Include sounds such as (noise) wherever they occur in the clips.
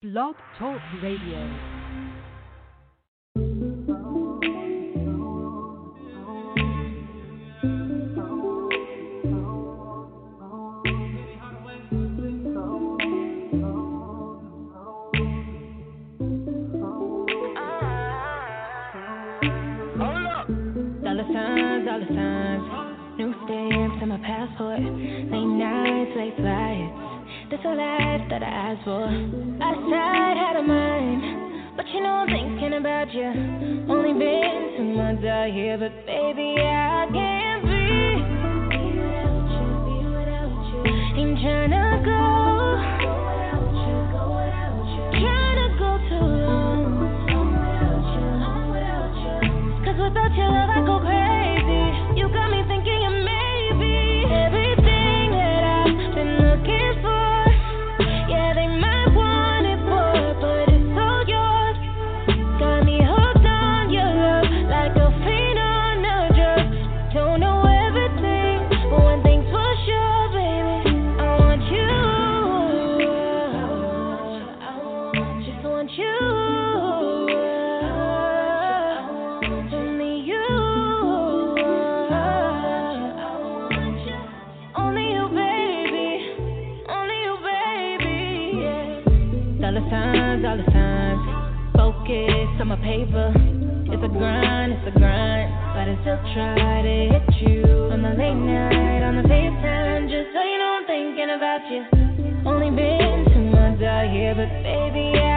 Blog Talk Radio. Dollar signs, dollar signs. New stamps in my passport. Late nights, late flights. This a life that I asked for. Of sight, out of mind. But you know I'm thinking about you. Only been two months out here, but baby, I can't be without you, be without you. Ain't. Tryna paper. It's a grind, it's a grind. But I still try to hit you on the late night, on the FaceTime. Just so you know I'm thinking about you. Only been two months out here, but baby, I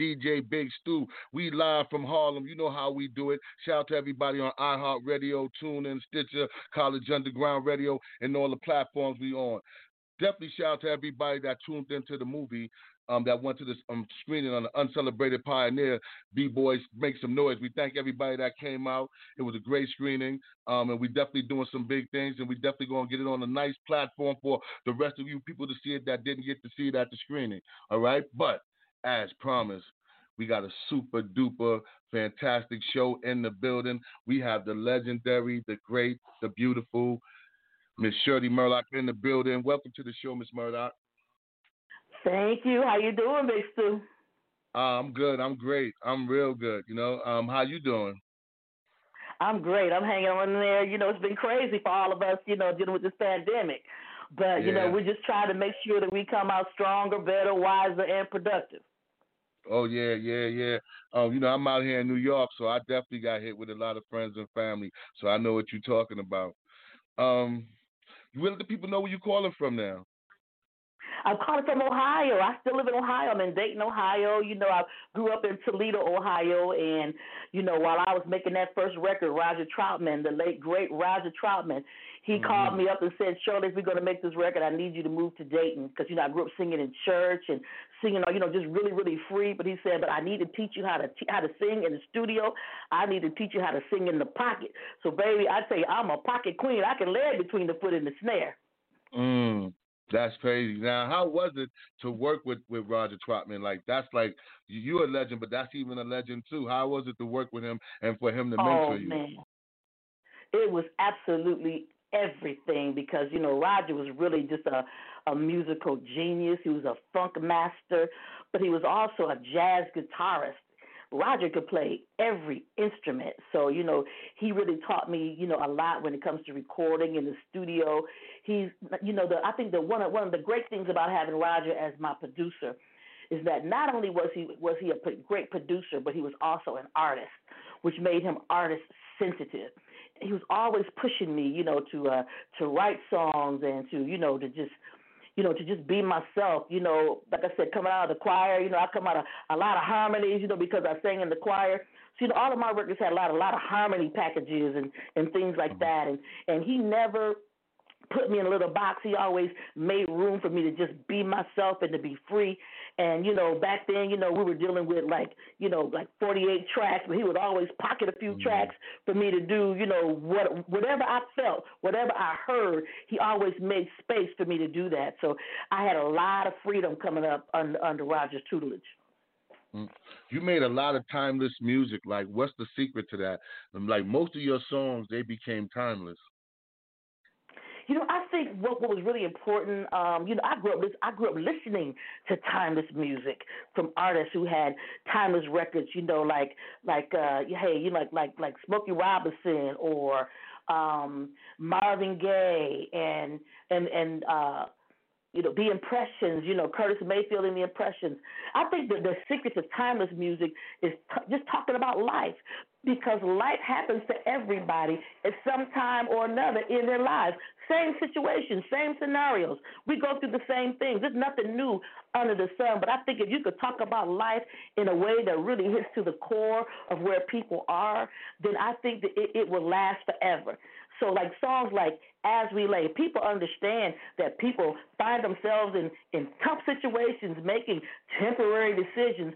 DJ Big Stu. We live from Harlem. You know how we do it. Shout out to everybody on iHeartRadio, TuneIn, Stitcher, College Underground Radio, and all the platforms we on. Definitely shout out to everybody that tuned into the movie. Um, that went to this um, screening on the Uncelebrated Pioneer. B Boys make some noise. We thank everybody that came out. It was a great screening, um, and we definitely doing some big things, and we definitely gonna get it on a nice platform for the rest of you people to see it that didn't get to see it at the screening. All right, but as promised, we got a super duper fantastic show in the building. We have the legendary, the great, the beautiful Miss Shirley Murdock in the building. Welcome to the show, Miss Murdock. Thank you. How you doing, Big Stu? Uh, I'm good. I'm great. I'm real good. You know, um, how you doing? I'm great. I'm hanging on there. You know, it's been crazy for all of us, you know, dealing with this pandemic. But, you know, we're just trying to make sure that we come out stronger, better, wiser, and productive. Oh yeah, yeah, yeah. Um, you know, I'm out here in New York, so I definitely got hit with a lot of friends and family. So I know what you're talking about. Um, you let the people know where you're calling from now. I'm calling from Ohio. I still live in Ohio. I'm in Dayton, Ohio. You know, I grew up in Toledo, Ohio, and you know, while I was making that first record, Roger Troutman, the late great Roger Troutman, he Mhm. called me up and said, "Shirley, if we're going to make this record, I need you to move to Dayton because you know I grew up singing in church and singing, you know, just really, really free." But he said, "But I need to teach you how to how to sing in the studio. I need to teach you how to sing in the pocket." So, baby, I tell you, I'm a pocket queen. I can lay it between the foot and the snare. Mm, that's crazy. Now, how was it to work with with Roger Troutman? Like that's like you- you're a legend, but that's even a legend too. How was it to work with him and for him to mentor oh you? man, it was absolutely everything because you know Roger was really just a a musical genius. He was a funk master, but he was also a jazz guitarist. Roger could play every instrument. So, you know, he really taught me, you know, a lot when it comes to recording in the studio. He's you know, the I think that one of one of the great things about having Roger as my producer is that not only was he was he a great producer, but he was also an artist, which made him artist sensitive. He was always pushing me, you know, to uh to write songs and to, you know, to just you know, to just be myself, you know, like I said, coming out of the choir, you know, I come out of a lot of harmonies, you know, because I sang in the choir. So, you know, all of my records had a lot, a lot of harmony packages and and things like mm-hmm. that. And and he never put me in a little box. He always made room for me to just be myself and to be free. And you know, back then, you know, we were dealing with like, you know, like 48 tracks, but he would always pocket a few mm-hmm. tracks for me to do, you know, what whatever I felt, whatever I heard. He always made space for me to do that. So I had a lot of freedom coming up under, under Roger's tutelage. Mm. You made a lot of timeless music. Like, what's the secret to that? Like most of your songs, they became timeless. You know, I think what, what was really important. Um, you know, I grew up. I grew up listening to timeless music from artists who had timeless records. You know, like like uh, hey, you know, like like like Smokey Robinson or um, Marvin Gaye and and and uh, you know, the impressions, you know, Curtis Mayfield and the impressions. I think that the secret to timeless music is t- just talking about life because life happens to everybody at some time or another in their lives. Same situations, same scenarios. We go through the same things. There's nothing new under the sun. But I think if you could talk about life in a way that really hits to the core of where people are, then I think that it, it will last forever. So, like songs like As We Lay, people understand that people find themselves in, in tough situations, making temporary decisions,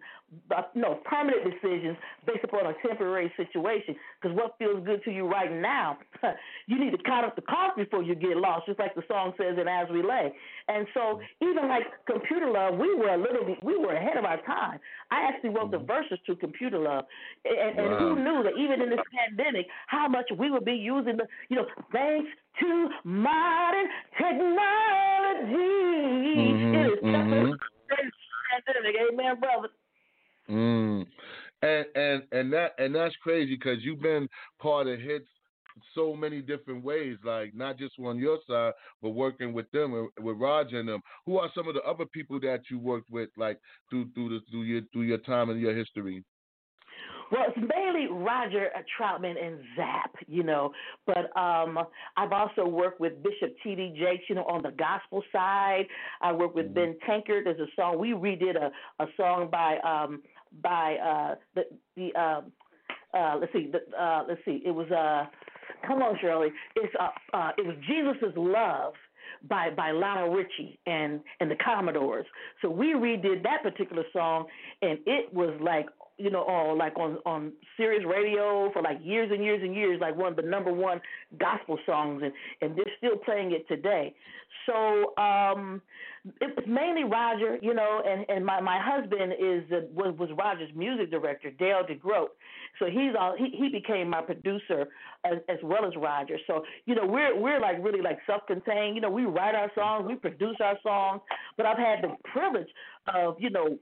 but no permanent decisions based upon a temporary situation. Because what feels good to you right now, (laughs) you need to count up the cost before you get lost, just like the song says in As We Lay. And so, even like Computer Love, we were a little bit, we were ahead of our time. I actually wrote the mm-hmm. verses to Computer Love, and, and wow. who knew that even in this pandemic, how much we would be using the, you know, thanks to modern technology. Mm-hmm, it is mm-hmm. pandemic, amen, brother. Mm. And and and that and that's crazy because you've been part of hits so many different ways, like not just on your side, but working with them with Roger and them. Who are some of the other people that you worked with, like through through the, through your through your time and your history? Well, it's mainly Roger Troutman and Zapp, you know. But um, I've also worked with Bishop T.D. Jakes, you know, on the gospel side. I worked with mm-hmm. Ben Tankard. There's a song we redid a a song by um by uh the the uh, uh let's see the, uh let's see it was uh come on Shirley it's uh, uh it was Jesus's love by by Lionel Richie and and the Commodores. So we redid that particular song, and it was like you know, on like on on Sirius Radio for like years and years and years, like one of the number one gospel songs, and and they're still playing it today. So um, it was mainly Roger, you know, and and my my husband is uh, was was Roger's music director, Dale DeGroat. So he's all he he became my producer as as well as Roger. So you know we're we're like really like self-contained. You know we write our songs, we produce our songs, but I've had the privilege of you know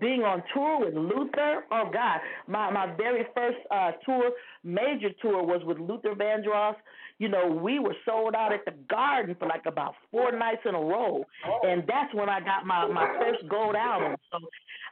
being on tour with Luther. Oh God, my my very first uh, tour, major tour, was with Luther Vandross. You know, we were sold out at the Garden for like about four nights in a row, and that's when I got my my first gold album. So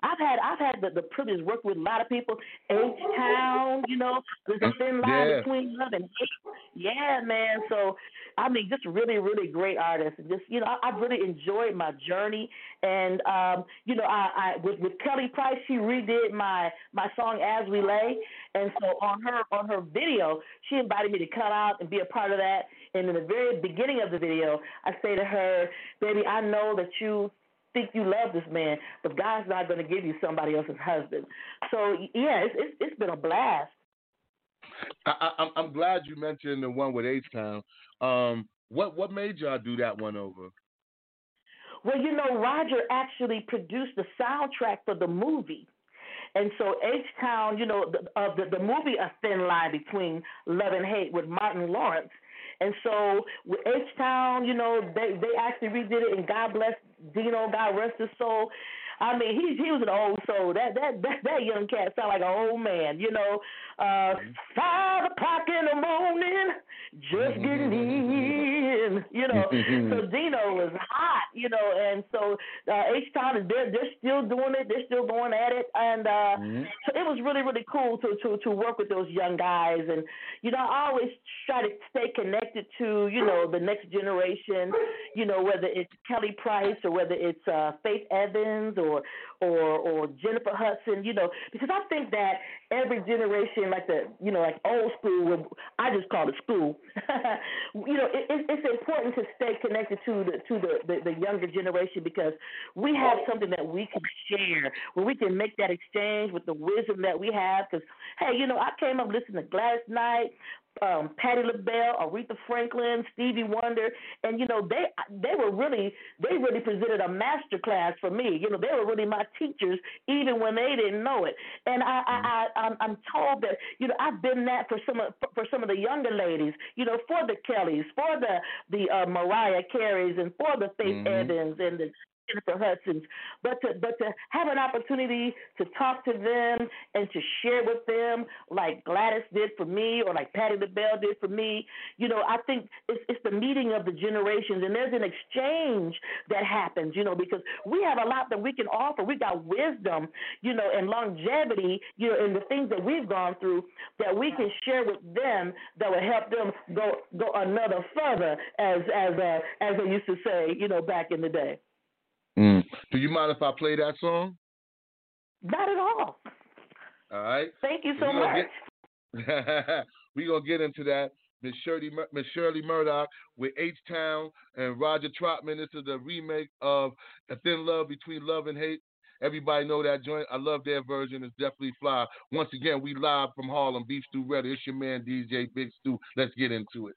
I've had I've had the, the privilege to work with a lot of people. H Town, you know, there's a thin line yeah. between love and hate. Yeah, man. So I mean, just really, really great artists. Just you know, I, I've really enjoyed my journey. And um, you know, I, I with with Kelly Price, she redid my my song As We Lay. And so on her on her video, she invited me to come out and be a part of that. And in the very beginning of the video, I say to her, "Baby, I know that you think you love this man, but God's not going to give you somebody else's husband. So yeah, it's it's, it's been a blast. I, I, am glad you mentioned the one with H Town. Um, what what made y'all do that one over? Well, you know, Roger actually produced the soundtrack for the movie. And so H Town, you know, the, uh, the the movie A Thin Line Between Love and Hate with Martin Lawrence And so with H Town, you know, they they actually redid it, and God bless Dino, God rest his soul. I mean, he he was an old soul. That that that, that young cat sound like an old man, you know. Uh, five o'clock in the morning, just getting in, you know. (laughs) so Dino was hot, you know, and so uh, H Town is there. They're still doing it. They're still going at it, and uh, mm-hmm. so it was really really cool to to to work with those young guys. And you know, I always try to stay connected to you know the next generation. You know, whether it's Kelly Price or whether it's uh, Faith Evans or or or Jennifer Hudson. You know, because I think that every generation, like the you know like old school, I just call it school. (laughs) you know, it, it's important to stay connected to the to the, the the younger generation because we have something that we can share where we can make that exchange with the wisdom that we have. Because hey, you know, I came up listening to Gladys Knight, um, Patti LaBelle, Aretha Franklin, Stevie Wonder, and you know they they were really they really presented a master class for me. You know they were really my teachers even when they didn't know it. And I I, I I'm, I'm told that you know I've been that for some of for some of the younger ladies. You know for the Kellys, for the the uh, Mariah Careys, and for the Faith mm-hmm. Evans and the Jennifer Hudson's, but to but to have an opportunity to talk to them and to share with them, like Gladys did for me, or like Patti LaBelle did for me. You know, I think it's it's the meeting of the generations, and there's an exchange that happens. You know, because we have a lot that we can offer. We got wisdom, you know, and longevity, you know, and the things that we've gone through that we can share with them that will help them go go another further, as as uh, as they used to say, you know, back in the day. Do you mind if I play that song? Not at all. All right. Thank you so much. We're going to get into that. Miss Shirley, Miss Shirley Murdock with H Town and Roger Troutman. This is a remake of A Thin Love Between Love and Hate. Everybody know that joint. I love their version. It's definitely fly. Once again, we live from Harlem, Beef Stew Ready. It's your man DJ Big Stew. Let's get into it.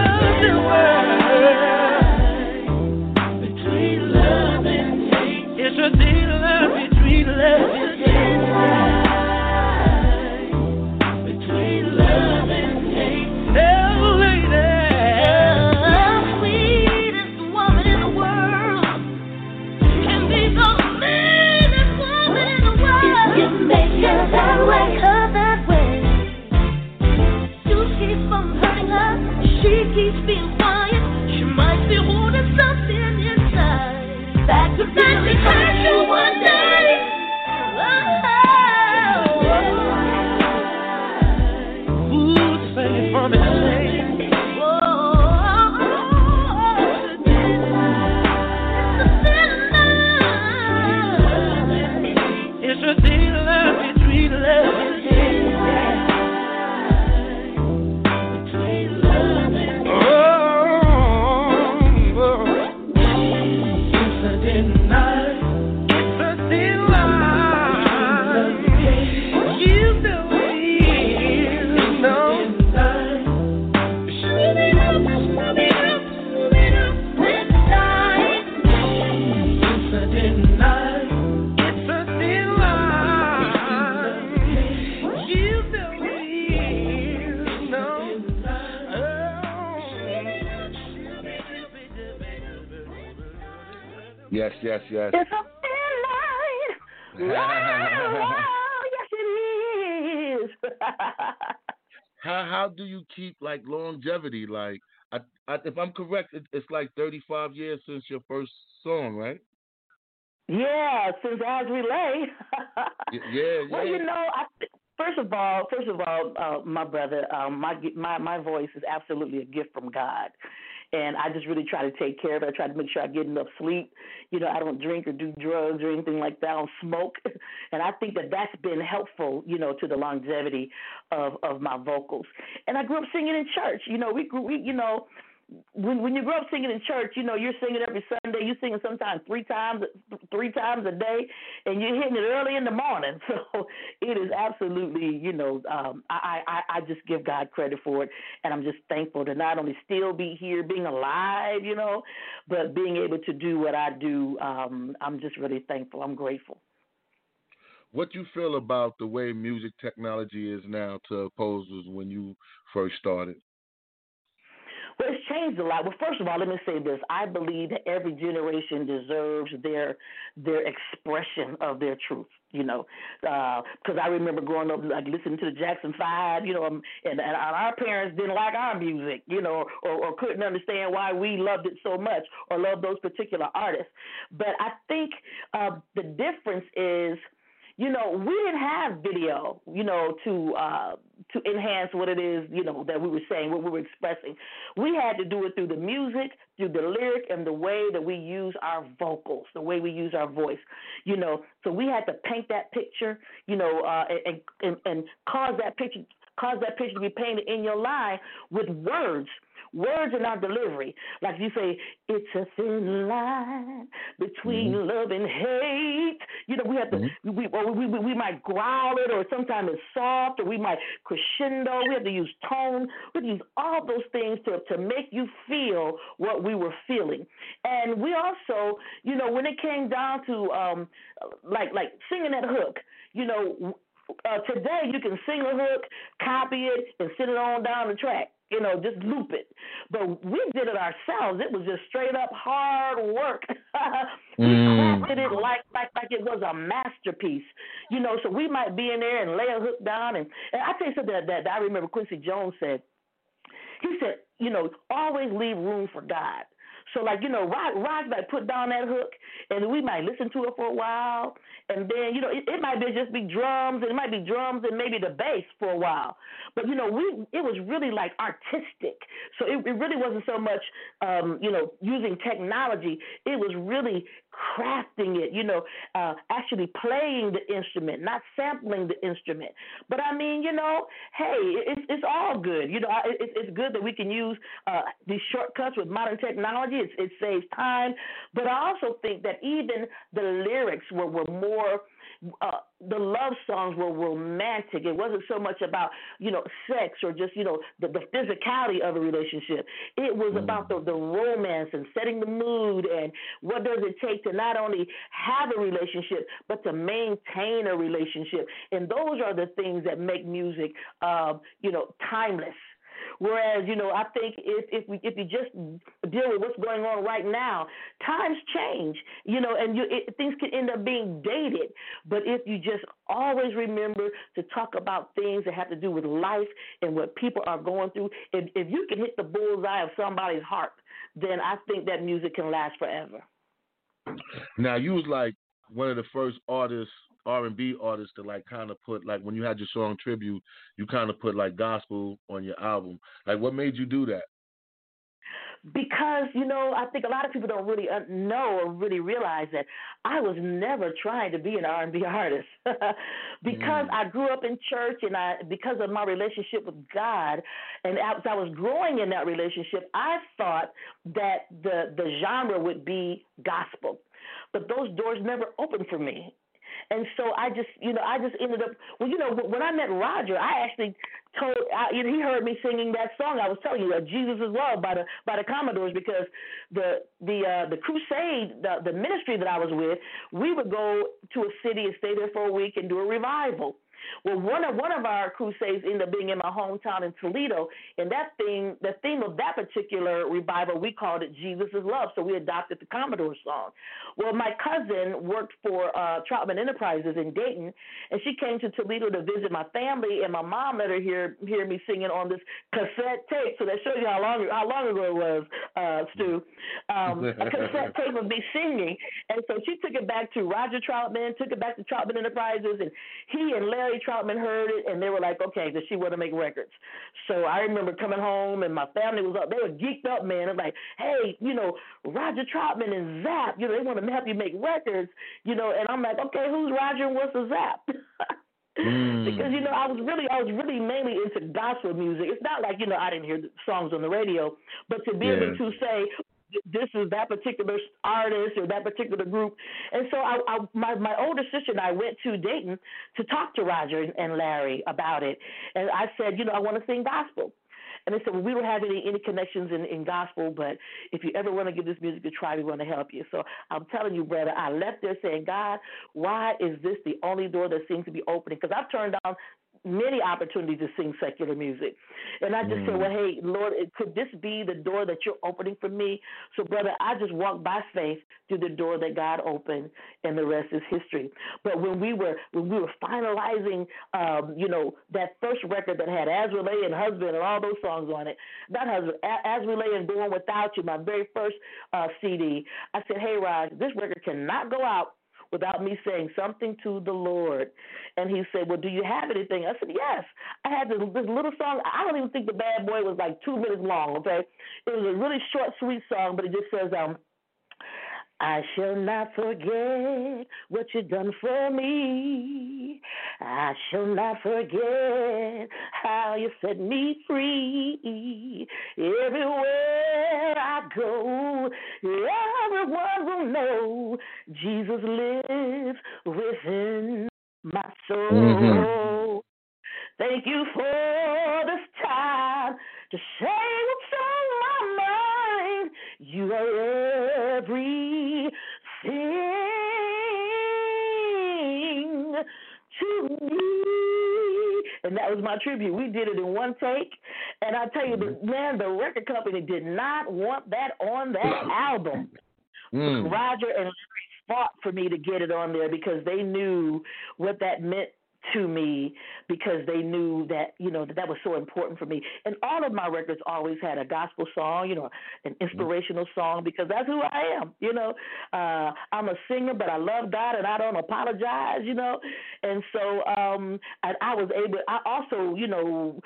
Yes, yes, yes. It's a thin line. yes, it is. (laughs) how how do you keep like longevity? Like, I, I, if I'm correct, it, it's like 35 years since your first song, right? Yeah, since As We Lay. yeah, yeah. (laughs) Well, you know, I, first of all, first of all, uh, my brother, um, my my my voice is absolutely a gift from God, and I just really try to take care of it. I try to make sure I get enough sleep. You know, I don't drink or do drugs or anything like that. I don't smoke, (laughs) and I think that that's been helpful. You know, to the longevity of of my vocals. And I grew up singing in church. You know, we grew, we you know when when you grow up singing in church, you know you're singing every Sunday. You're singing sometimes three times three times a day, and you're hitting it early in the morning. (laughs) So it is absolutely, you know, um, I, I I just give God credit for it, and I'm just thankful to not only still be here, being alive, you know, but being able to do what I do. Um, I'm just really thankful. I'm grateful. What you feel about the way music technology is now to opposed when you first started? Well, it's changed a lot. Well, first of all, let me say this: I believe that every generation deserves their their expression of their truth. You know, because uh, I remember growing up like listening to the Jackson Five. You know, um, and, and our parents didn't like our music. You know, or, or couldn't understand why we loved it so much or loved those particular artists. But I think uh, the difference is you know, we didn't have video, you know, to uh, to enhance what it is, you know, that we were saying, what we were expressing. We had to do it through the music, through the lyric, and the way that we use our vocals, the way we use our voice, you know. So we had to paint that picture, you know, uh, and, and and cause that picture cause that picture to be painted in your mind with words Words are not delivery. Like you say, it's a thin line between mm-hmm. love and hate. You know, we have to, mm-hmm. we, or we, we, we might growl it, or sometimes it's soft, or we might crescendo. We have to use tone. We have to use all those things to, to make you feel what we were feeling. And we also, you know, when it came down to um, like like singing that hook, you know, uh, today you can sing a hook, copy it, and send it on down the track you know, just loop it. But we did it ourselves. It was just straight up hard work. (laughs) we mm. crafted it like like like it was a masterpiece. You know, so we might be in there and lay a hook down and, and I tell you something that, that, that I remember Quincy Jones said. He said, you know, always leave room for God. So like you know, Rod, Rod might put down that hook, and we might listen to it for a while, and then you know it, it might be just be drums, and it might be drums and maybe the bass for a while. But you know, we it was really like artistic. So it, it really wasn't so much um, you know using technology. It was really crafting it. You know, uh, actually playing the instrument, not sampling the instrument. But I mean, you know, hey, it's it's all good. You know, it, it's good that we can use uh, these shortcuts with modern technology it, it saves time. But I also think that even the lyrics were, were more uh, the love songs were romantic. It wasn't so much about you know sex or just you know the, the physicality of a relationship. It was mm. about the the romance and setting the mood and what does it take to not only have a relationship but to maintain a relationship. And those are the things that make music uh, you know timeless. Whereas, you know, I think if if we if you just deal with what's going on right now, times change, you know, and you it, things can end up being dated. But if you just always remember to talk about things that have to do with life and what people are going through, if if you can hit the bullseye of somebody's heart, then I think that music can last forever. Now you was like one of the first artists R and B artists to like kind of put like when you had your song tribute, you kind of put like gospel on your album. Like, what made you do that? Because you know, I think a lot of people don't really know or really realize that I was never trying to be an R and B (laughs) artist. because mm. I grew up in church, and I because of my relationship with God, and as I was growing in that relationship, I thought that the the genre would be gospel but those doors never opened for me. And so I just, you know, I just ended up. Well, you know, when I met Roger, I actually told, I, you know, he heard me singing that song. I was telling you, "Jesus is Love" by the by the Commodores, because the the uh, the crusade, the the ministry that I was with, we would go to a city and stay there for a week and do a revival. Well, one of one of our crusades ended up being in my hometown in Toledo, and that theme, the theme of that particular revival, we called it Jesus is Love. So we adopted the Commodore song. Well, my cousin worked for uh, Troutman Enterprises in Dayton, and she came to Toledo to visit my family, and my mom let her hear hear me singing on this cassette tape. So that shows you how long how long ago it was, uh, Stu. Um, (laughs) a cassette tape of me singing, and so she took it back to Roger Troutman, took it back to Troutman Enterprises, and he and Larry Troutman heard it, and they were like, okay, does she want to make records? So I remember coming home, and my family was up. They were geeked up, man. I'm like, hey, you know, Roger Troutman and Zapp, you know, they want to help you make records, you know, and I'm like, okay, who's Roger and what's a Zapp? (laughs) Mm. Because you know I was really I was really mainly into gospel music. It's not like you know I didn't hear songs on the radio, but to be Yeah. able to say this is that particular artist or that particular group, and so I, I my my older sister and I went to Dayton to talk to Roger and, Larry about it, and I said you know I want to sing gospel. And they said, well, we don't have any any connections in, in gospel, but if you ever want to give this music a try, we want to help you. So I'm telling you, brother, I left there saying, God, why is this the only door that seems to be opening? Because I've turned down many opportunities to sing secular music. And I just said, well, hey, Lord, could this be the door that you're opening for me? So, brother, I just walked by faith through the door that God opened, and the rest is history. But when we were when we were finalizing, um, you know, that first record that had As We Lay and Husband and all those songs on it, not Husband, A- As We Lay and Going Without You, my very first uh, CD, I said, hey, Raj, this record cannot go out without me saying something to the Lord. And he said, Well, do you have anything? I said, Yes. I had this, this little song. I don't even think the bad boy was like two minutes long, okay? It was a really short, sweet song, but it just says, um, I shall not forget what you've done for me. I shall not forget how you set me free. Everywhere I go, everyone will know Jesus lives within my soul. Mhm. Thank you for this time to say what's on my mind. You are everything to me. And that was my tribute. We did it in one take. And I tell you, the, man, the record company did not want that on that album. Mm. Roger and Larry fought for me to get it on there because they knew what that meant to me because they knew that you know that that was so important for me. And all of my records always had a gospel song you know an inspirational song because that's who i am you know. Uh i'm a singer but i love god and i don't apologize you know. And so um and i was able i also you know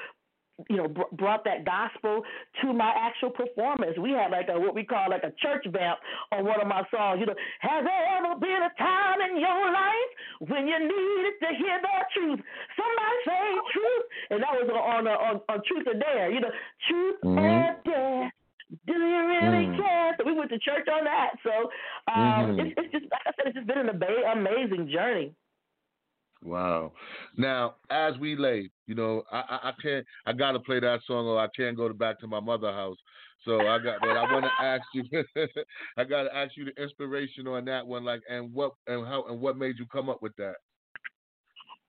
you know, br- brought that gospel to my actual performance. We had like a what we call like a church vamp on one of my songs. You know, has there ever been a time in your life when you needed to hear the truth? Somebody say truth, and that was on on on, on Truth or Dare. You know, Truth or Mhm. Dare. Do you really Mm. care? So we went to church on that. So um, Mhm. it's, it's just like I said, it's just been an amazing journey. Wow. Now, as we lay, you know, I, I, I can't, I got to play that song or I can't go to back to my mother house. So I got, I want to ask you, (laughs) I got to ask you the inspiration on that one, like, and what, and how, and what made you come up with that?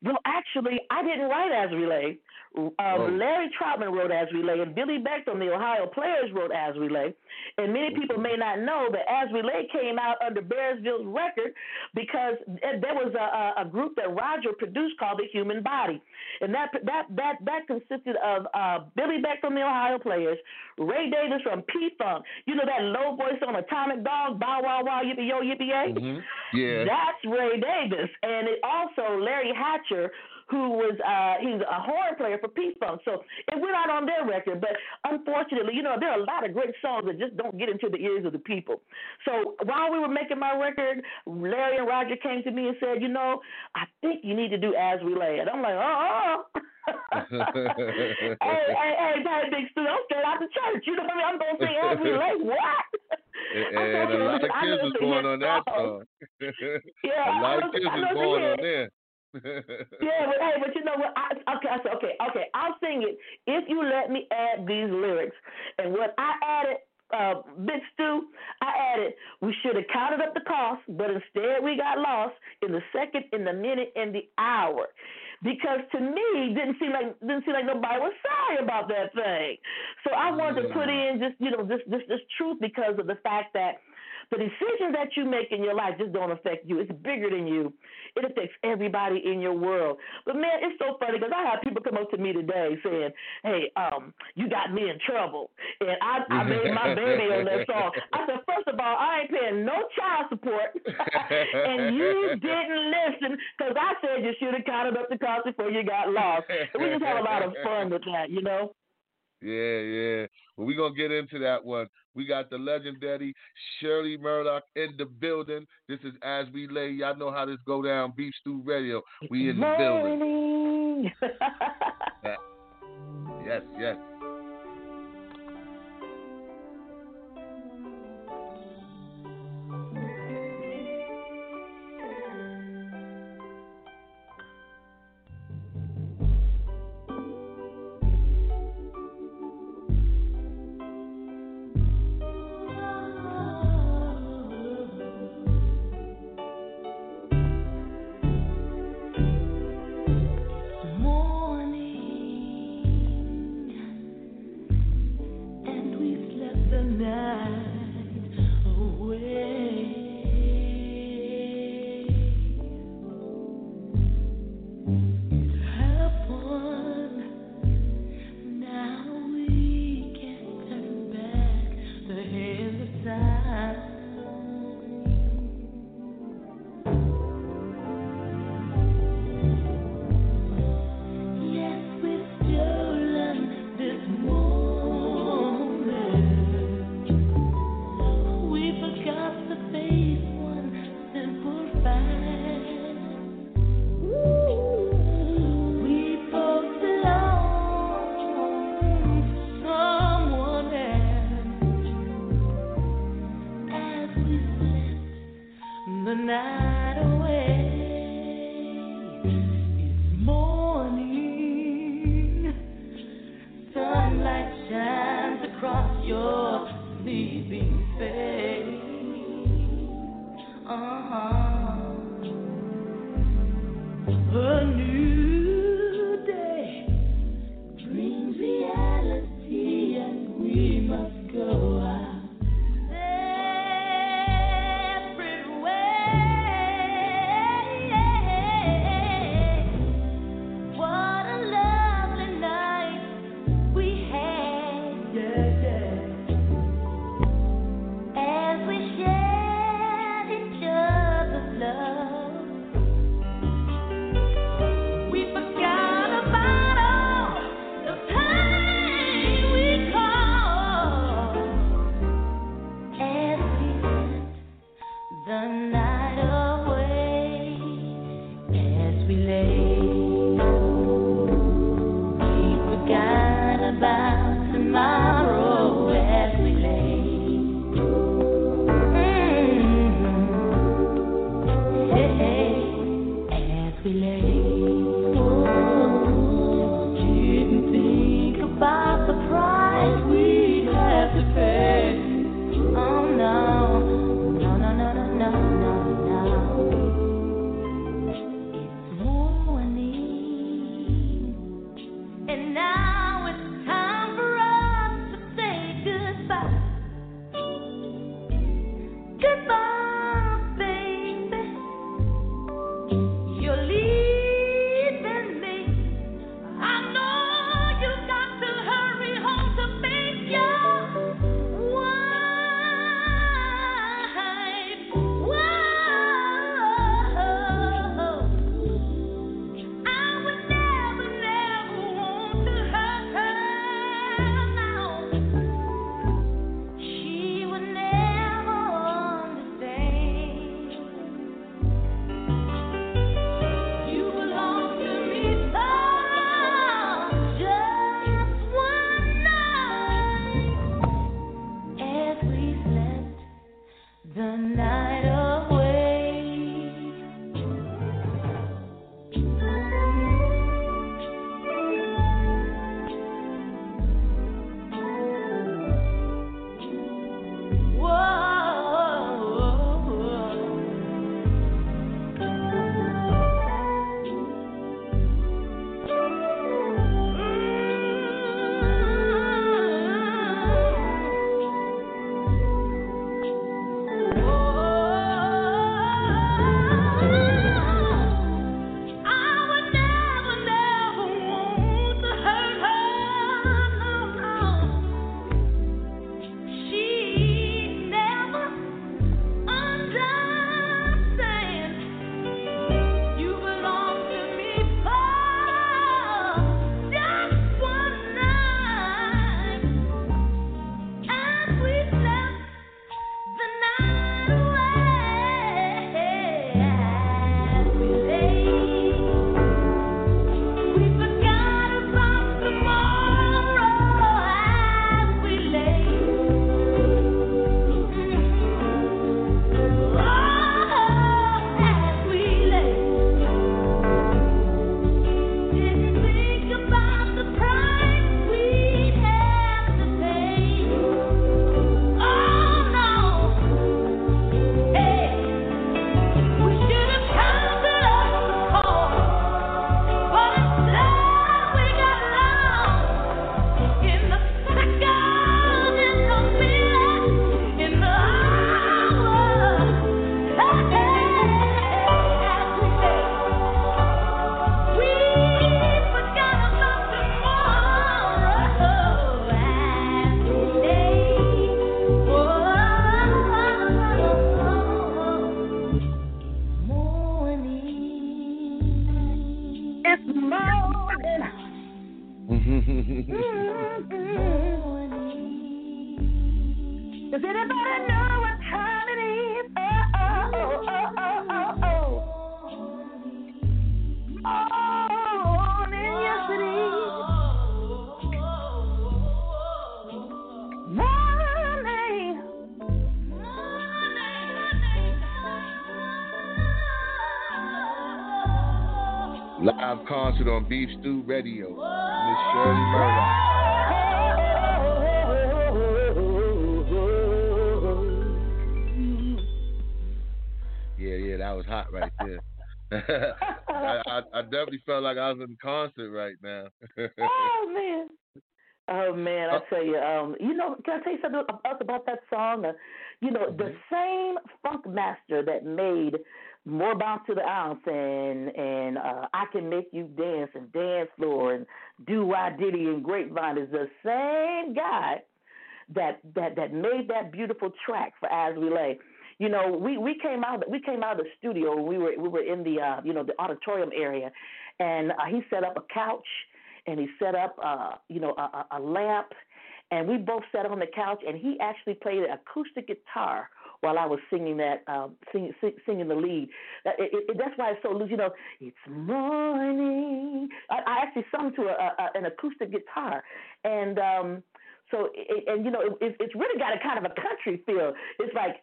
Well, actually, I didn't write As We Lay. Um, Oh. Larry Troutman wrote As We Lay, and Billy Beckton, the Ohio Players, wrote As We Lay. And many people may not know that As We Lay came out under Bearsville's record because there was a, a, a group that Roger produced called the Human Body, and that that that that consisted of uh, Billy Beckton, the Ohio Players, Ray Davis from P Funk, you know that low voice on Atomic Dog, Bow Wow Wow Yippee Yo Yippee Yay. Mhm. Yeah. That's Ray Davis, and it also Larry Hatcher, who was uh, he's a horn player for P Funk. So it went out on their record, but unfortunately, you know, there are a lot of great songs that just don't get into the ears of the people. So while we were making my record, Larry and Roger came to me and said, you know, I think you need to do As We Lay, and I'm like, oh. (laughs) (laughs) hey, hey, hey, hey, big Stu, I'm straight out the church. You know what I mean? I'm gonna sing As We Lay. What? And a lot of kids was born on that song." Yeah, a lot of kids was know it's a born on there. Yeah, (laughs) but hey, but you know what? I, okay, I said, okay, okay. I'll sing it if you let me add these lyrics. And what I added, uh, Big Stu, I added, we should have counted up the cost, but instead we got lost in the second, in the minute, in the hour. Because to me didn't seem like didn't seem like nobody was sorry about that thing. So I wanted to put in just you know this this this truth because of the fact that the decisions that you make in your life just don't affect you. It's bigger than you. It affects everybody in your world. But man, it's so funny because I have people come up to me today saying, "Hey, um, you got me in trouble," and I, I made my baby on that song. I said, first of all, I ain't paying no child support, (laughs) and you didn't listen because I said you should have counted up the cost before you got lost. And we just have a lot of fun with that, you know. Yeah, yeah. Well, we're going to get into that one. We got the legendary Shirley Murdock in the building. This is As We Lay. Y'all know how this go down. Beef Stew Radio. We in the building. (laughs) yes, yes. shines across your sleeping face. Uh-huh. A new Concert on Beef Stew Radio. Miss Shirley Murdock. Yeah, yeah, that was hot right there. (laughs) I, I, I definitely felt like I was in concert right now. oh (laughs) man. Oh man, I tell you, um, you know, can I tell you something else about that song? Uh, you know, the same funk master that made More Bounce to the Ounce and and uh, I Can Make You Dance and Dance Floor and Doo Wa Ditty and Grapevine is the same guy that that that made that beautiful track for As We Lay. You know, we we came out we came out of the studio. We were we were in the uh, you know the auditorium area, and uh, he set up a couch and he set up uh, you know a, a, lamp, and we both sat on the couch, and he actually played an acoustic guitar while I was singing that um, singing sing, singing the lead. That, it, it, that's why it's so loose. You know, it's morning. I, I actually sung to a, a, an acoustic guitar, and um, so and you know it, it, it's really got a kind of a country feel. It's like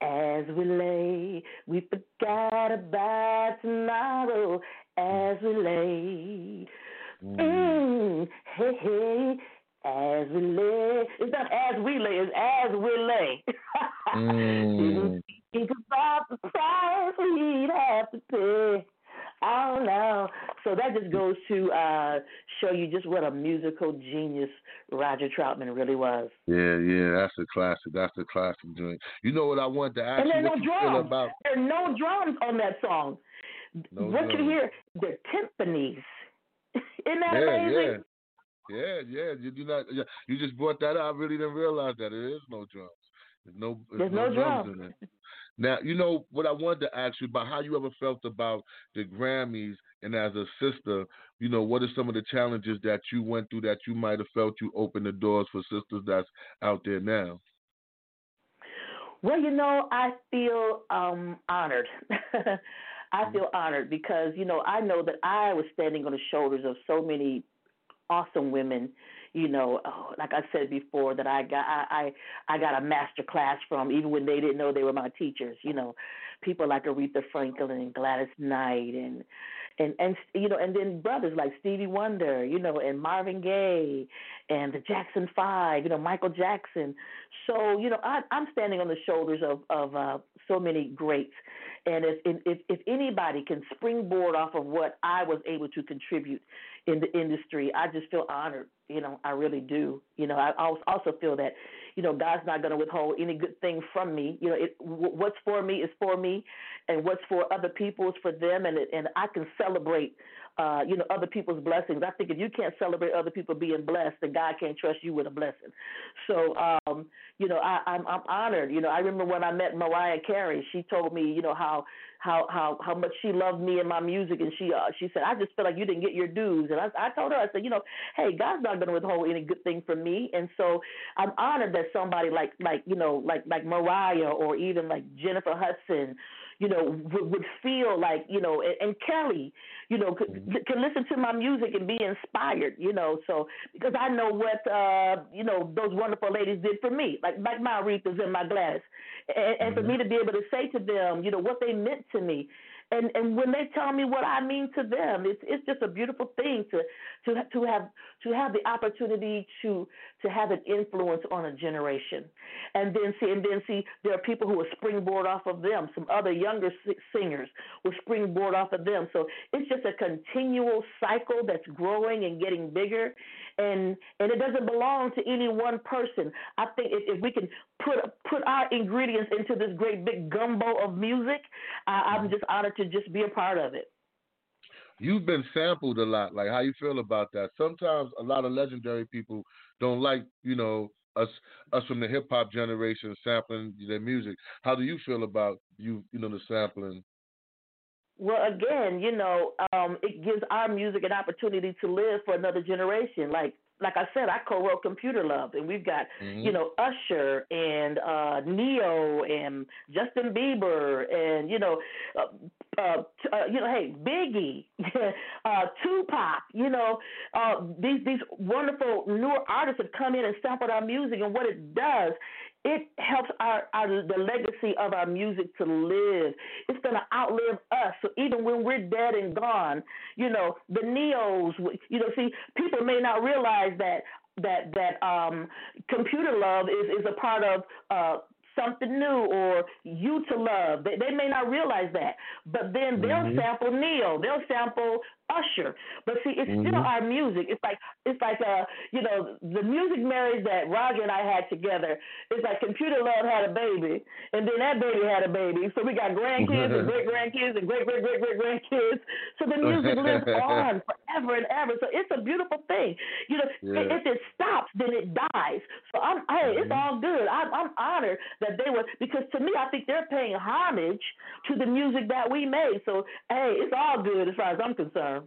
as we lay, we forgot about tomorrow. As we lay, mm, hey hey, as we lay. It's not as we lay, it's as we lay. Mm. (laughs) Think about the price we'd have to pay. Oh no! So that just goes to uh, show you just what a musical genius Roger Troutman really was. Yeah, yeah, that's a classic. That's a classic joint. You know what I wanted to ask And you? there's no What you feel drums. about? There are no drums on that song. No what you hear? The timpanis. (laughs) Isn't that Yeah, amazing? yeah, yeah, yeah. You do not. Yeah, you just brought that up. I really didn't realize that there is no drums. There's no. There's no drums drums. in it. Now you know what I wanted to ask you about how you ever felt about the Grammys, and as a sister, you know what are some of the challenges that you went through that you might have felt you opened the doors for sisters that's out there now. Well, you know, I feel um, honored. (laughs) I feel honored because you know I know that I was standing on the shoulders of so many awesome women. You know, oh, like I said before, that I got I, I I got a master class from, even when they didn't know they were my teachers. You know, people like Aretha Franklin and Gladys Knight and and and you know, and then brothers like Stevie Wonder, you know, and Marvin Gaye and the Jackson Five, you know, Michael Jackson. So you know, I, I'm standing on the shoulders of of uh, so many greats, and if, if if anybody can springboard off of what I was able to contribute in the industry, I just feel honored. You know, I really do. You know, I als- also feel that, you know, God's not going to withhold any good thing from me. You know, it, what's for me is for me, and what's for other people is for them, and it, and I can celebrate. Uh, you know, other people's blessings. I think if you can't celebrate other people being blessed, then God can't trust you with a blessing. So, um, you know, I, I'm I'm honored. You know, I remember when I met Mariah Carey. She told me, you know, how how how how much she loved me and my music, and she uh, she said, I just feel like you didn't get your dues. And I I told her, I said, you know, hey, God's not going to withhold any good thing from me, and so I'm honored that somebody like like you know like like Mariah or even like Jennifer Hudson you know, would, feel like, you know, and Kelly, you know, could, can listen to my music and be inspired, you know. So because I know what, uh, you know, those wonderful ladies did for me, like like my Aretha's and my Gladys, and, and for me to be able to say to them, you know, what they meant to me. And and when they tell me what I mean to them, it's it's just a beautiful thing to to to have to have the opportunity to to have an influence on a generation, and then see and then see there are people who will springboard off of them. Some other younger singers will springboard off of them. So it's just a continual cycle that's growing and getting bigger, and and it doesn't belong to any one person. I think if, if we can put put our ingredients into this great big gumbo of music, I, I'm mm-hmm. just honored to just be a part of it. You've been sampled a lot. Like, how you feel about that? Sometimes a lot of legendary people don't like, you know, us us from the hip hop generation sampling their music. How do you feel about you, you know, the sampling? Well, again, you know, um, it gives our music an opportunity to live for another generation. Like like I said, I co-wrote Computer Love, and we've got Mm-hmm. you know Usher and uh, Ne-Yo and Justin Bieber and you know, uh, uh, t- uh, you know, hey Biggie, (laughs) uh, Tupac. You know, uh, these these wonderful newer artists have come in and sampled our music, and what it does. It helps our, our the legacy of our music to live. It's gonna outlive us. So even when we're dead and gone, you know the Ne-Yos. You know, see, people may not realize that that that um, computer love is is a part of uh, something new or you to love. They, they may not realize that, but then they'll Mhm. sample Ne-Yo. They'll sample Usher. But see, it's still Mhm. our music. It's like it's like uh you know the music marriage that Roger and I had together. It's like Computer Love had a baby, and then that baby had a baby. So we got grandkids and (laughs) great grandkids and great great great great grandkids. So the music lives on (laughs) forever and ever. So it's a beautiful thing. You know, Yeah. if it stops, then it dies. So I'm hey, it's Mhm. all good. I'm, I'm honored that they were because to me, I think they're paying homage to the music that we made. So hey, it's all good as far as I'm concerned.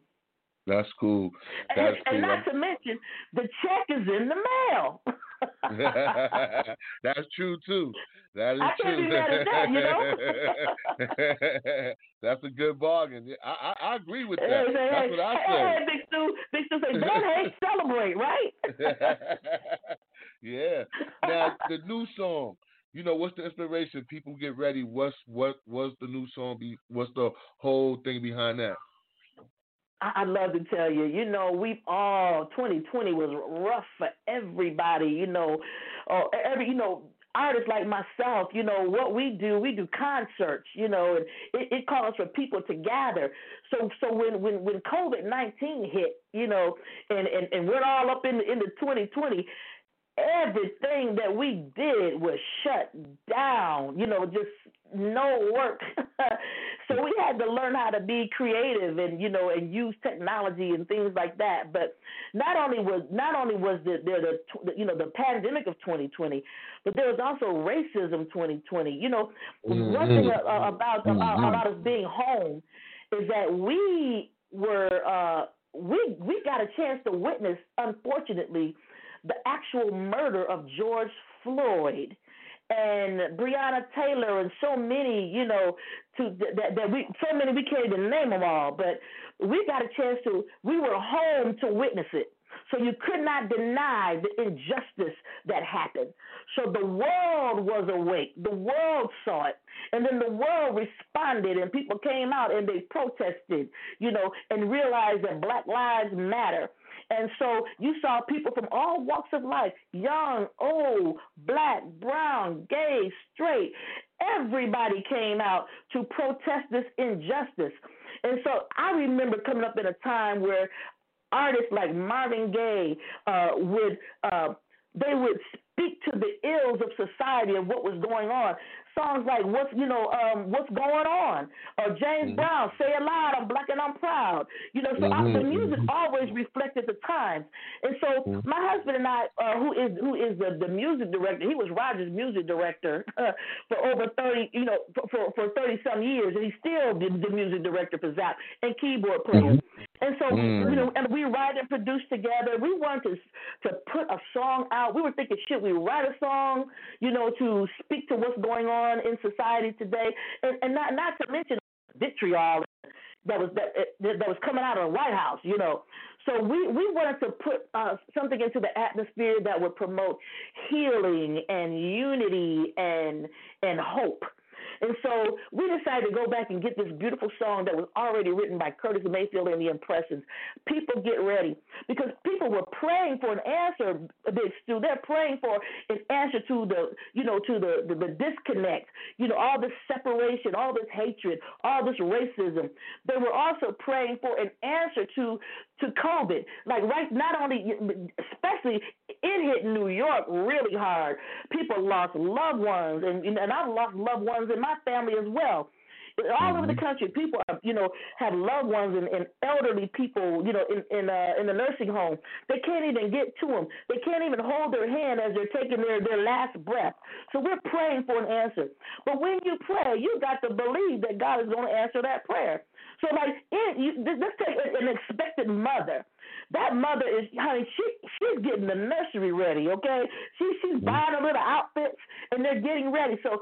That's cool. And, That's and cool. not to mention, the check is in the mail. (laughs) That's true too. That is I true. be mad at that, you know. (laughs) That's a good bargain. I, I I agree with that. Hey, That's hey, what I hey, say. hey, Big Stu, Big Stu say, don't hate, (laughs) celebrate, right? yeah. Now the new song. You know what's the inspiration? People get ready. What's what? What's the new song? Be what's the whole thing behind that? I'd love to tell you, you know, we've all 2020 was rough for everybody, you know, or every, you know, artists like myself, you know, what we do, we do concerts, you know, and it, it calls for people to gather. So, so when when when COVID 19 hit, you know, and and and we're all up in into 2020. Everything that we did was shut down, you know, just no work. (laughs) so we had to learn how to be creative and you know and use technology and things like that. But not only was not only was the the, the you know the pandemic of 2020, but there was also racism 2020. You know, one thing uh, about about about us being home is that we were uh, we we got a chance to witness, unfortunately, the actual murder of George Floyd and Breonna Taylor and so many, you know, to that, that we so many we can't even name them all, but we got a chance to we were home to witness it. So you could not deny the injustice that happened. So the world was awake. The world saw it. And then the world responded and people came out and they protested, you know, and realized that black lives matter. And so you saw people from all walks of life young, old, black, brown, gay, straight. Everybody came out to protest this injustice. And so I remember coming up in a time where artists like Marvin Gaye uh, would. Uh, they would speak to the ills of society and what was going on. Songs like "What's you know um, What's Going On" or James Mhm. Brown "Say It Loud, I'm Black and I'm Proud." You know, so I, the Mhm, music mhm. always reflected the times. And so Mhm. my husband and I, uh, who is who is the, the music director, he was Roger's music director (laughs) for over thirty, you know, for for, thirty some years, and he's still the, the music director for Zapp and keyboard player. And so, Mm. you know, and we write and produce together. We wanted to to put a song out. We were thinking, should we write a song, you know, to speak to what's going on in society today, and, and not not to mention vitriol that was that that was coming out of the White House, you know. So we we wanted to put uh, something into the atmosphere that would promote healing and unity and and hope. And so we decided to go back and get this beautiful song that was already written by Curtis Mayfield and the Impressions. People get ready because people were praying for an answer, Big Stu. They're praying for an answer to the, you know, to the, the, the disconnect, you know, all this separation, all this hatred, all this racism. They were also praying for an answer to to COVID. Like right, not only, especially it hit New York really hard. People lost loved ones, and and I've lost loved ones in my family as well. All over the Mhm. country, people are, you know, have loved ones and, and elderly people, you know, in in uh, in the nursing home. They can't even get to them. They can't even hold their hand as they're taking their their last breath. So we're praying for an answer. But when you pray, you got to believe that God is going to answer that prayer. So like, it, you, let's take an expected mother. That mother is, honey, she she's getting the nursery ready. Okay, she she's buying her little outfits and they're getting ready. So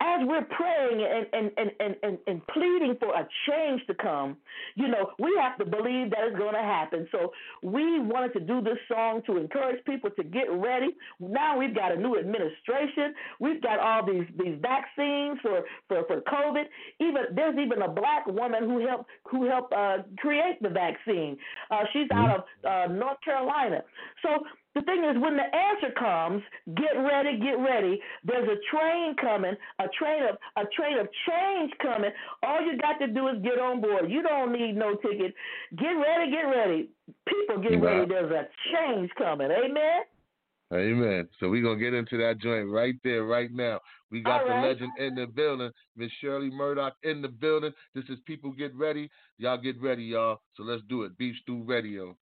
as we're praying and, and, and, and, and, pleading for a change to come, you know, we have to believe that it's going to happen. So we wanted to do this song to encourage people to get ready. Now we've got a new administration. We've got all these, these vaccines for, for, for COVID. Even there's even a black woman who helped who helped uh, create the vaccine. Uh, she's out of uh, North Carolina. So the thing is, when the answer comes, get ready, get ready. There's a train coming, a train of a train of change coming. All you got to do is get on board. You don't need no ticket. Get ready, get ready. People get Wow. ready. There's a change coming. Amen. Amen. So we're gonna get into that joint right there, right now. We got All the legend in the building, Miss Shirley Murdock in the building. This is people get ready. Y'all get ready, y'all. So let's do it. Beef Stew Radio.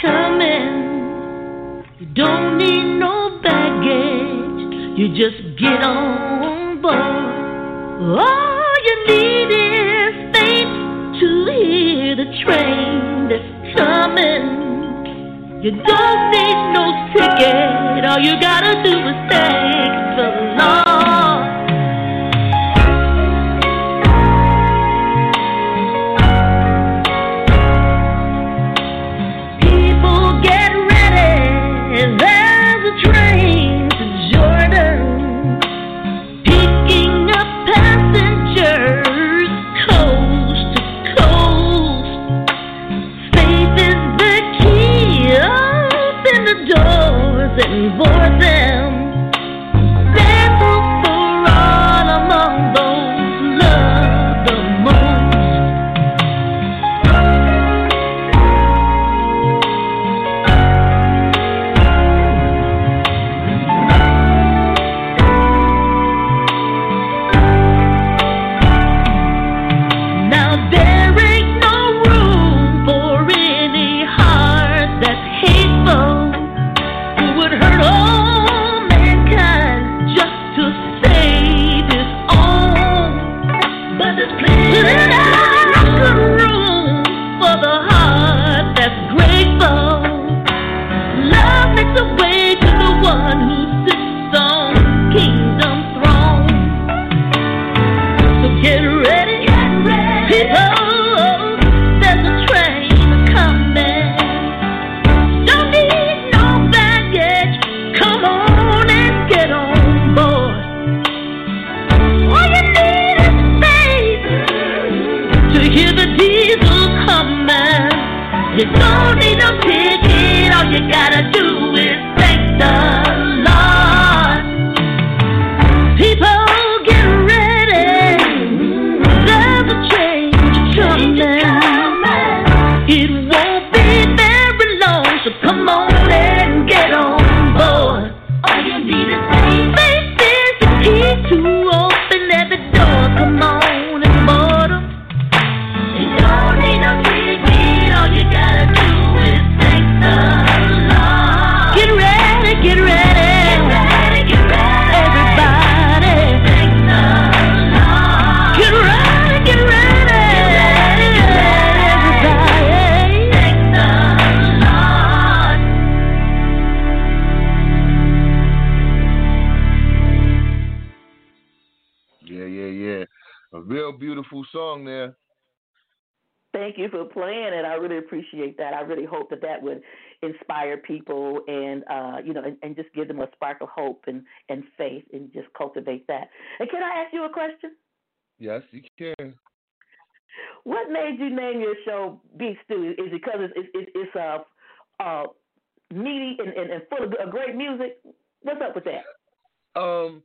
Coming. You don't need no baggage. You just get on board. All you need is faith to hear the train that's coming. You don't need no ticket. All you gotta do is thank the Lord. Song there. Thank you for playing it. I really appreciate that. I really hope that that would inspire people and uh, you know and, and just give them a spark of hope and, and faith and just cultivate that. And can I ask you a question? Yes, you can. What made you name your show Beef Stew? Is it because it's it's, it's, it's uh, uh, meaty and, and, and full of g- great music? What's up with that? Um,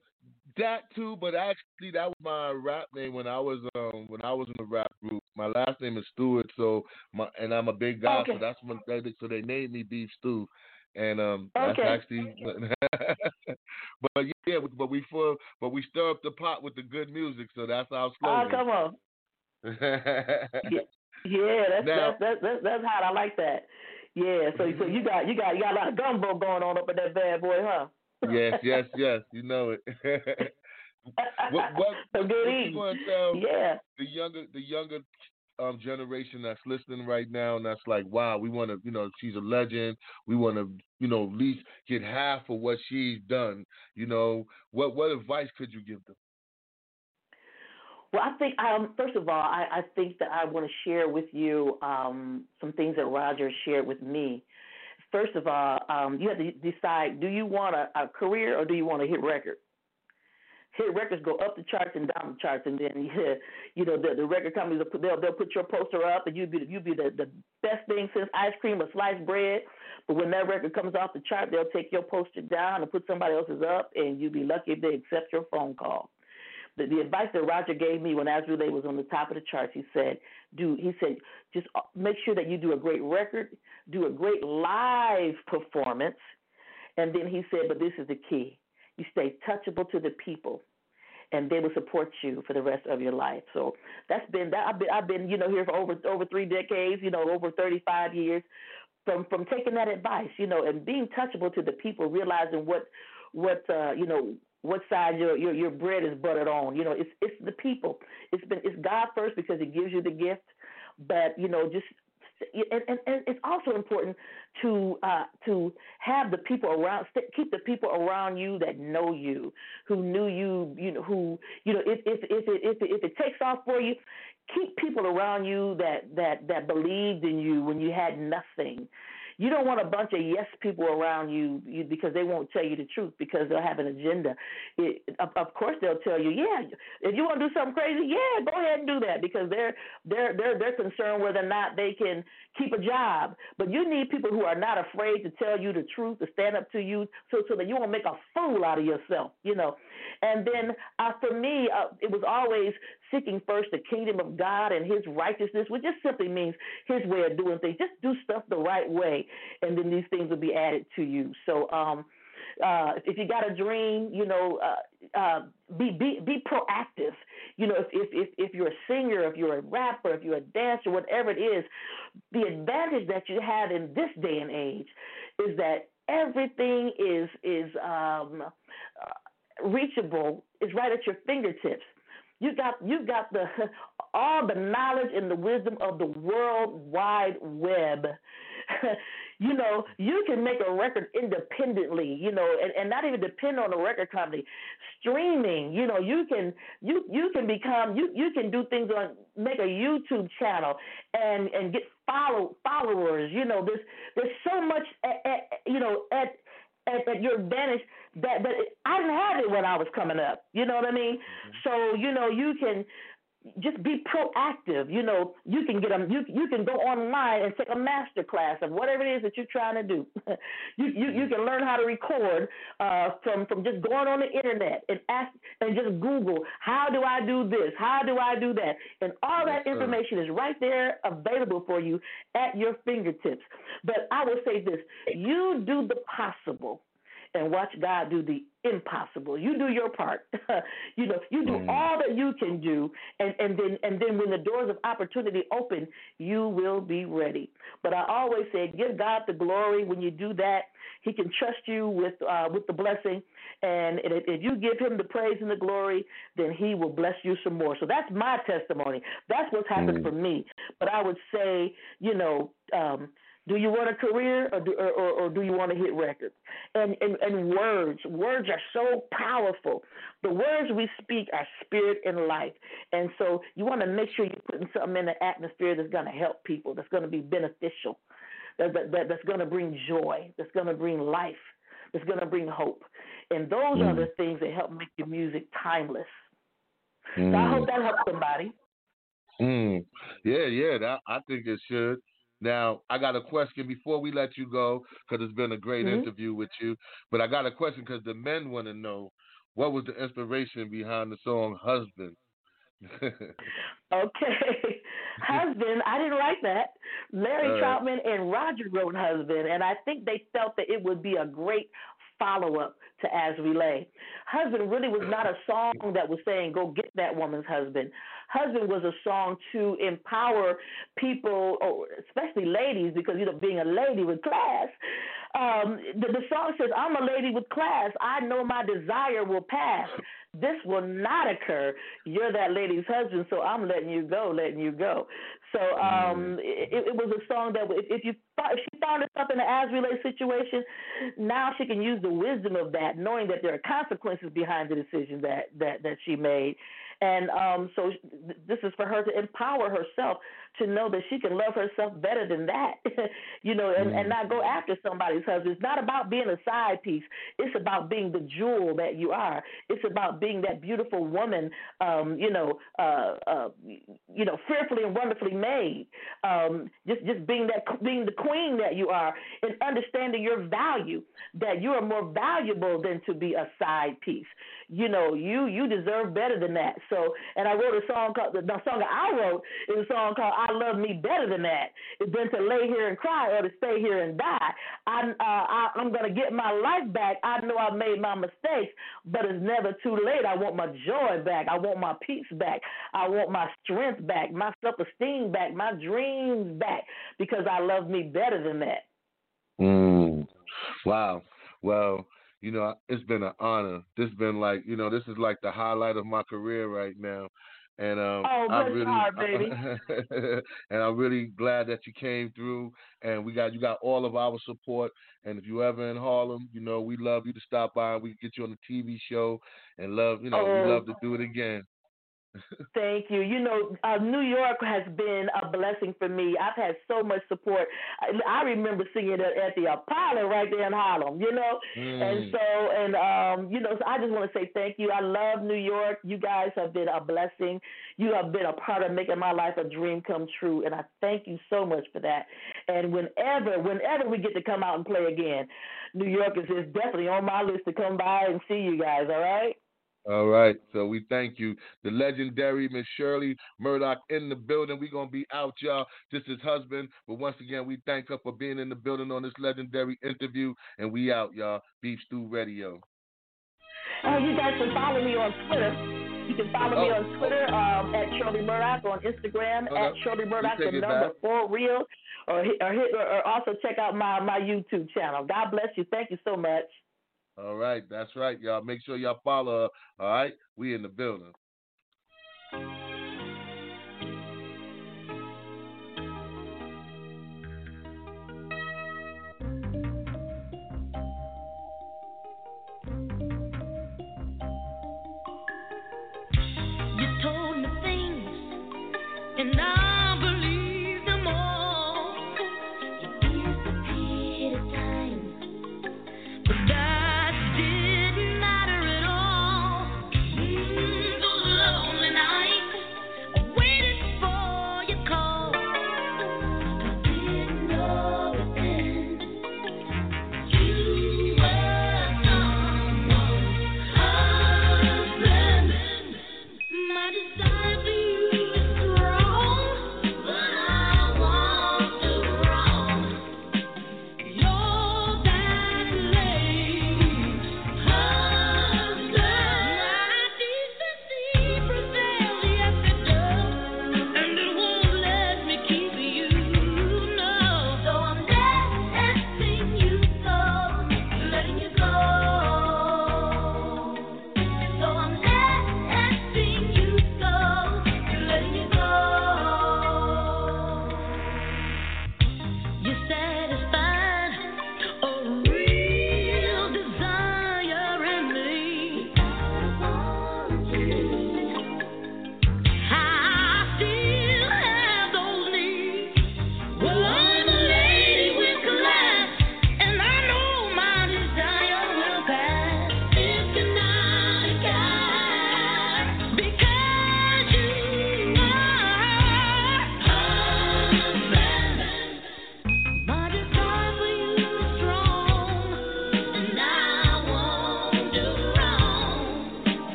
that too, but actually that was my rap name when I was um when I was in the rap group. My last name is Stewart, so my and I'm a big guy, okay. so that's when they, so they named me Beef Stew, and um that's actually. (laughs) but yeah, but we full, but we stir up the pot with the good music, so that's our Oh, slogan. come on. Yeah, that's Now- that's, that's that's that's hot. I like that. Yeah, so so you (laughs) got you got you got a lot of gumbo going on up in that bad boy, huh? Yes, (laughs) yes, yes. You know it. (laughs) what what, so what you going to tell Yeah. the younger the younger um, generation that's listening right now and that's like, wow, we want to, you know, she's a legend. We want to, you know, at least get half of what she's done. You know, what what advice could you give them? Well, I think um, first of all, I, I think that I want to share with you um, some things that Roger shared with me. First of all, um, you have to decide: do you want a, a career or do you want a hit record? Hit records go up the charts and down the charts, and then yeah, (laughs) you know the, the record companies will put, they'll they'll put your poster up, and you be you be the, the best thing since ice cream or sliced bread. But when that record comes off the chart, they'll take your poster down and put somebody else's up, and you'd be lucky if they accept your phone call the, the advice that Roger gave me when As We Lay was on the top of the charts, he said, do he said just uh, make sure that you do a great record, do a great live performance, and then he said, but this is the key: you stay touchable to the people, and they will support you for the rest of your life. So that's been that. I've been I've been you know here for over over three decades, you know over 35 years. From from taking that advice, you know, and being touchable to the people, realizing what what uh, you know what side your, your your bread is buttered on. You know, it's it's the people. It's been it's God first because He gives you the gift, but you know just. And, and, and it's also important to uh, to have the people around, keep the people around you that know you, who knew you, you know, who you know, if if if it if if it takes off for you, keep people around you that that that believed in you when you had nothing you don't want a bunch of yes people around you, you because they won't tell you the truth because they'll have an agenda. It, of, of course, they'll tell you, yeah, if you want to do something crazy, yeah, go ahead and do that because they're they're they're they're concerned whether or not they can keep a job. But you need people who are not afraid to tell you the truth, to stand up to you, so so that you won't make a fool out of yourself, you know. And then uh, for me, uh, it was always seeking first the kingdom of God and His righteousness, which just simply means His way of doing things. Just do stuff the right way, and then these things will be added to you. So, um, uh, if you got a dream, you know, uh, uh, be be be proactive. You know, if, if if if you're a singer, if you're a rapper, if you're a dancer, whatever it is, the advantage that you have in this day and age is that everything is is um, uh, reachable. Is right at your fingertips. You got you got the (laughs) all the knowledge and the wisdom of the world wide web. (laughs) you know, you can make a record independently, you know, and, and not even depend on a record company. Streaming, you know, you can you you can become you you can do things on make a YouTube channel and and get follow followers. You know, there's there's so much at, at, you know at at, at your advantage that that I didn't have it when I was coming up. You know what I mean? So you know you can just be proactive. You know you can get them. You you can go online and take a master class of whatever it is that you're trying to do. (laughs) you you you can learn how to record uh, from from just going on the internet and ask and just Google how do I do this? How do I do that? And all that information is right there available for you at your fingertips. But I will say this: you do the possible and watch God do the impossible. You do your part. (laughs) you know, you do Mm. all that you can do, and and then and then when the doors of opportunity open, you will be ready. But I always say, give God the glory when you do that. He can trust you with uh, with the blessing, and if if you give Him the praise and the glory, then He will bless you some more. So that's my testimony. That's what's happened Mm. for me. But I would say, you know. Um, do you want a career or do, or, or, or do you want to hit records? And, and and words, words are so powerful. The words we speak are spirit and life, and so you want to make sure you're putting something in the atmosphere that's going to help people, that's going to be beneficial, that, that, that that's going to bring joy, that's going to bring life, that's going to bring hope, and those are Mm. the things that help make your music timeless. So I Mm. hope that helps somebody. Mm. Yeah, yeah, that I think it should. Now, I got a question before we let you go because it's been a great Mhm. interview with you. But I got a question because the men want to know what was the inspiration behind the song "Husband." Okay. (laughs) husband, I didn't write that. Larry right. Troutman and Roger wrote Husband, and I think they felt that it would be a great follow up to As We Lay. Husband really was not a song that was saying, go get that woman's husband. Husband was a song to empower people, or especially ladies, because, you know, being a lady with class. Um, the, the song says, I'm a lady with class. I know my desire will pass. This will not occur. You're that lady's husband, so I'm letting you go, letting you go. So um, it, it was a song that if, if you if she found herself in an As We Lay situation, now she can use the wisdom of that, knowing that there are consequences behind the decision that that that she made. And um, so th- this is for her to empower herself to know that she can love herself better than that, (laughs) you know, and, and not go after somebody's husband. It's not about being a side piece. It's about being the jewel that you are. It's about being that beautiful woman, um, you know, uh, uh, you know, fearfully and wonderfully made. Um, just just being that being the queen that you are, and understanding your value. That you are more valuable than to be a side piece. You know, you you deserve better than that. So, and I wrote a song called the, the song that I wrote is a song called "I Love Me Better Than That." Than to lay here and cry or to stay here and die. I, uh, I I'm gonna get my life back. I know I made my mistakes, but it's never too late. I want my joy back. I want my peace back. I want my strength back, my self esteem back, my dreams back, because I love me better than that. Mm. Wow. Well, you know, it's been an honor. This has been like, you know, this is like the highlight of my career right now. And um, Oh, I bless really, heart, baby. (laughs) and I'm really glad that you came through. And we got you got all of our support. And if you ever in Harlem, you know, we love you to stop by. We get you on the TV show, and love, you know, Oh. we love to do it again. Thank you. You know, uh, New York has been a blessing for me. I've had so much support. I, I remember singing at, at the Apollo right there in Harlem. You know, and Mm. so and um, you know, so I just want to say thank you. I love New York. You guys have been a blessing. You have been a part of making my life a dream come true, and I thank you so much for that. And whenever, whenever we get to come out and play again, New York is, is definitely on my list to come by and see you guys. All right. All right. So we thank you. The legendary Miss Shirley Murdock in the building. We're going to be out, y'all. This is husband. But once again, we thank her for being in the building on this legendary interview. And we out, y'all. Beef Stew Radio. Oh, you guys can follow me on Twitter. You can follow me Oh, on Twitter um, at Shirley Murdock, on Instagram at. Shirley Murdock, the number back. for real, or hit, or, or, or also check out my, my YouTube channel. God bless you. Thank you so much. All right. That's right, y'all. Make sure y'all follow her. All right. We in the building.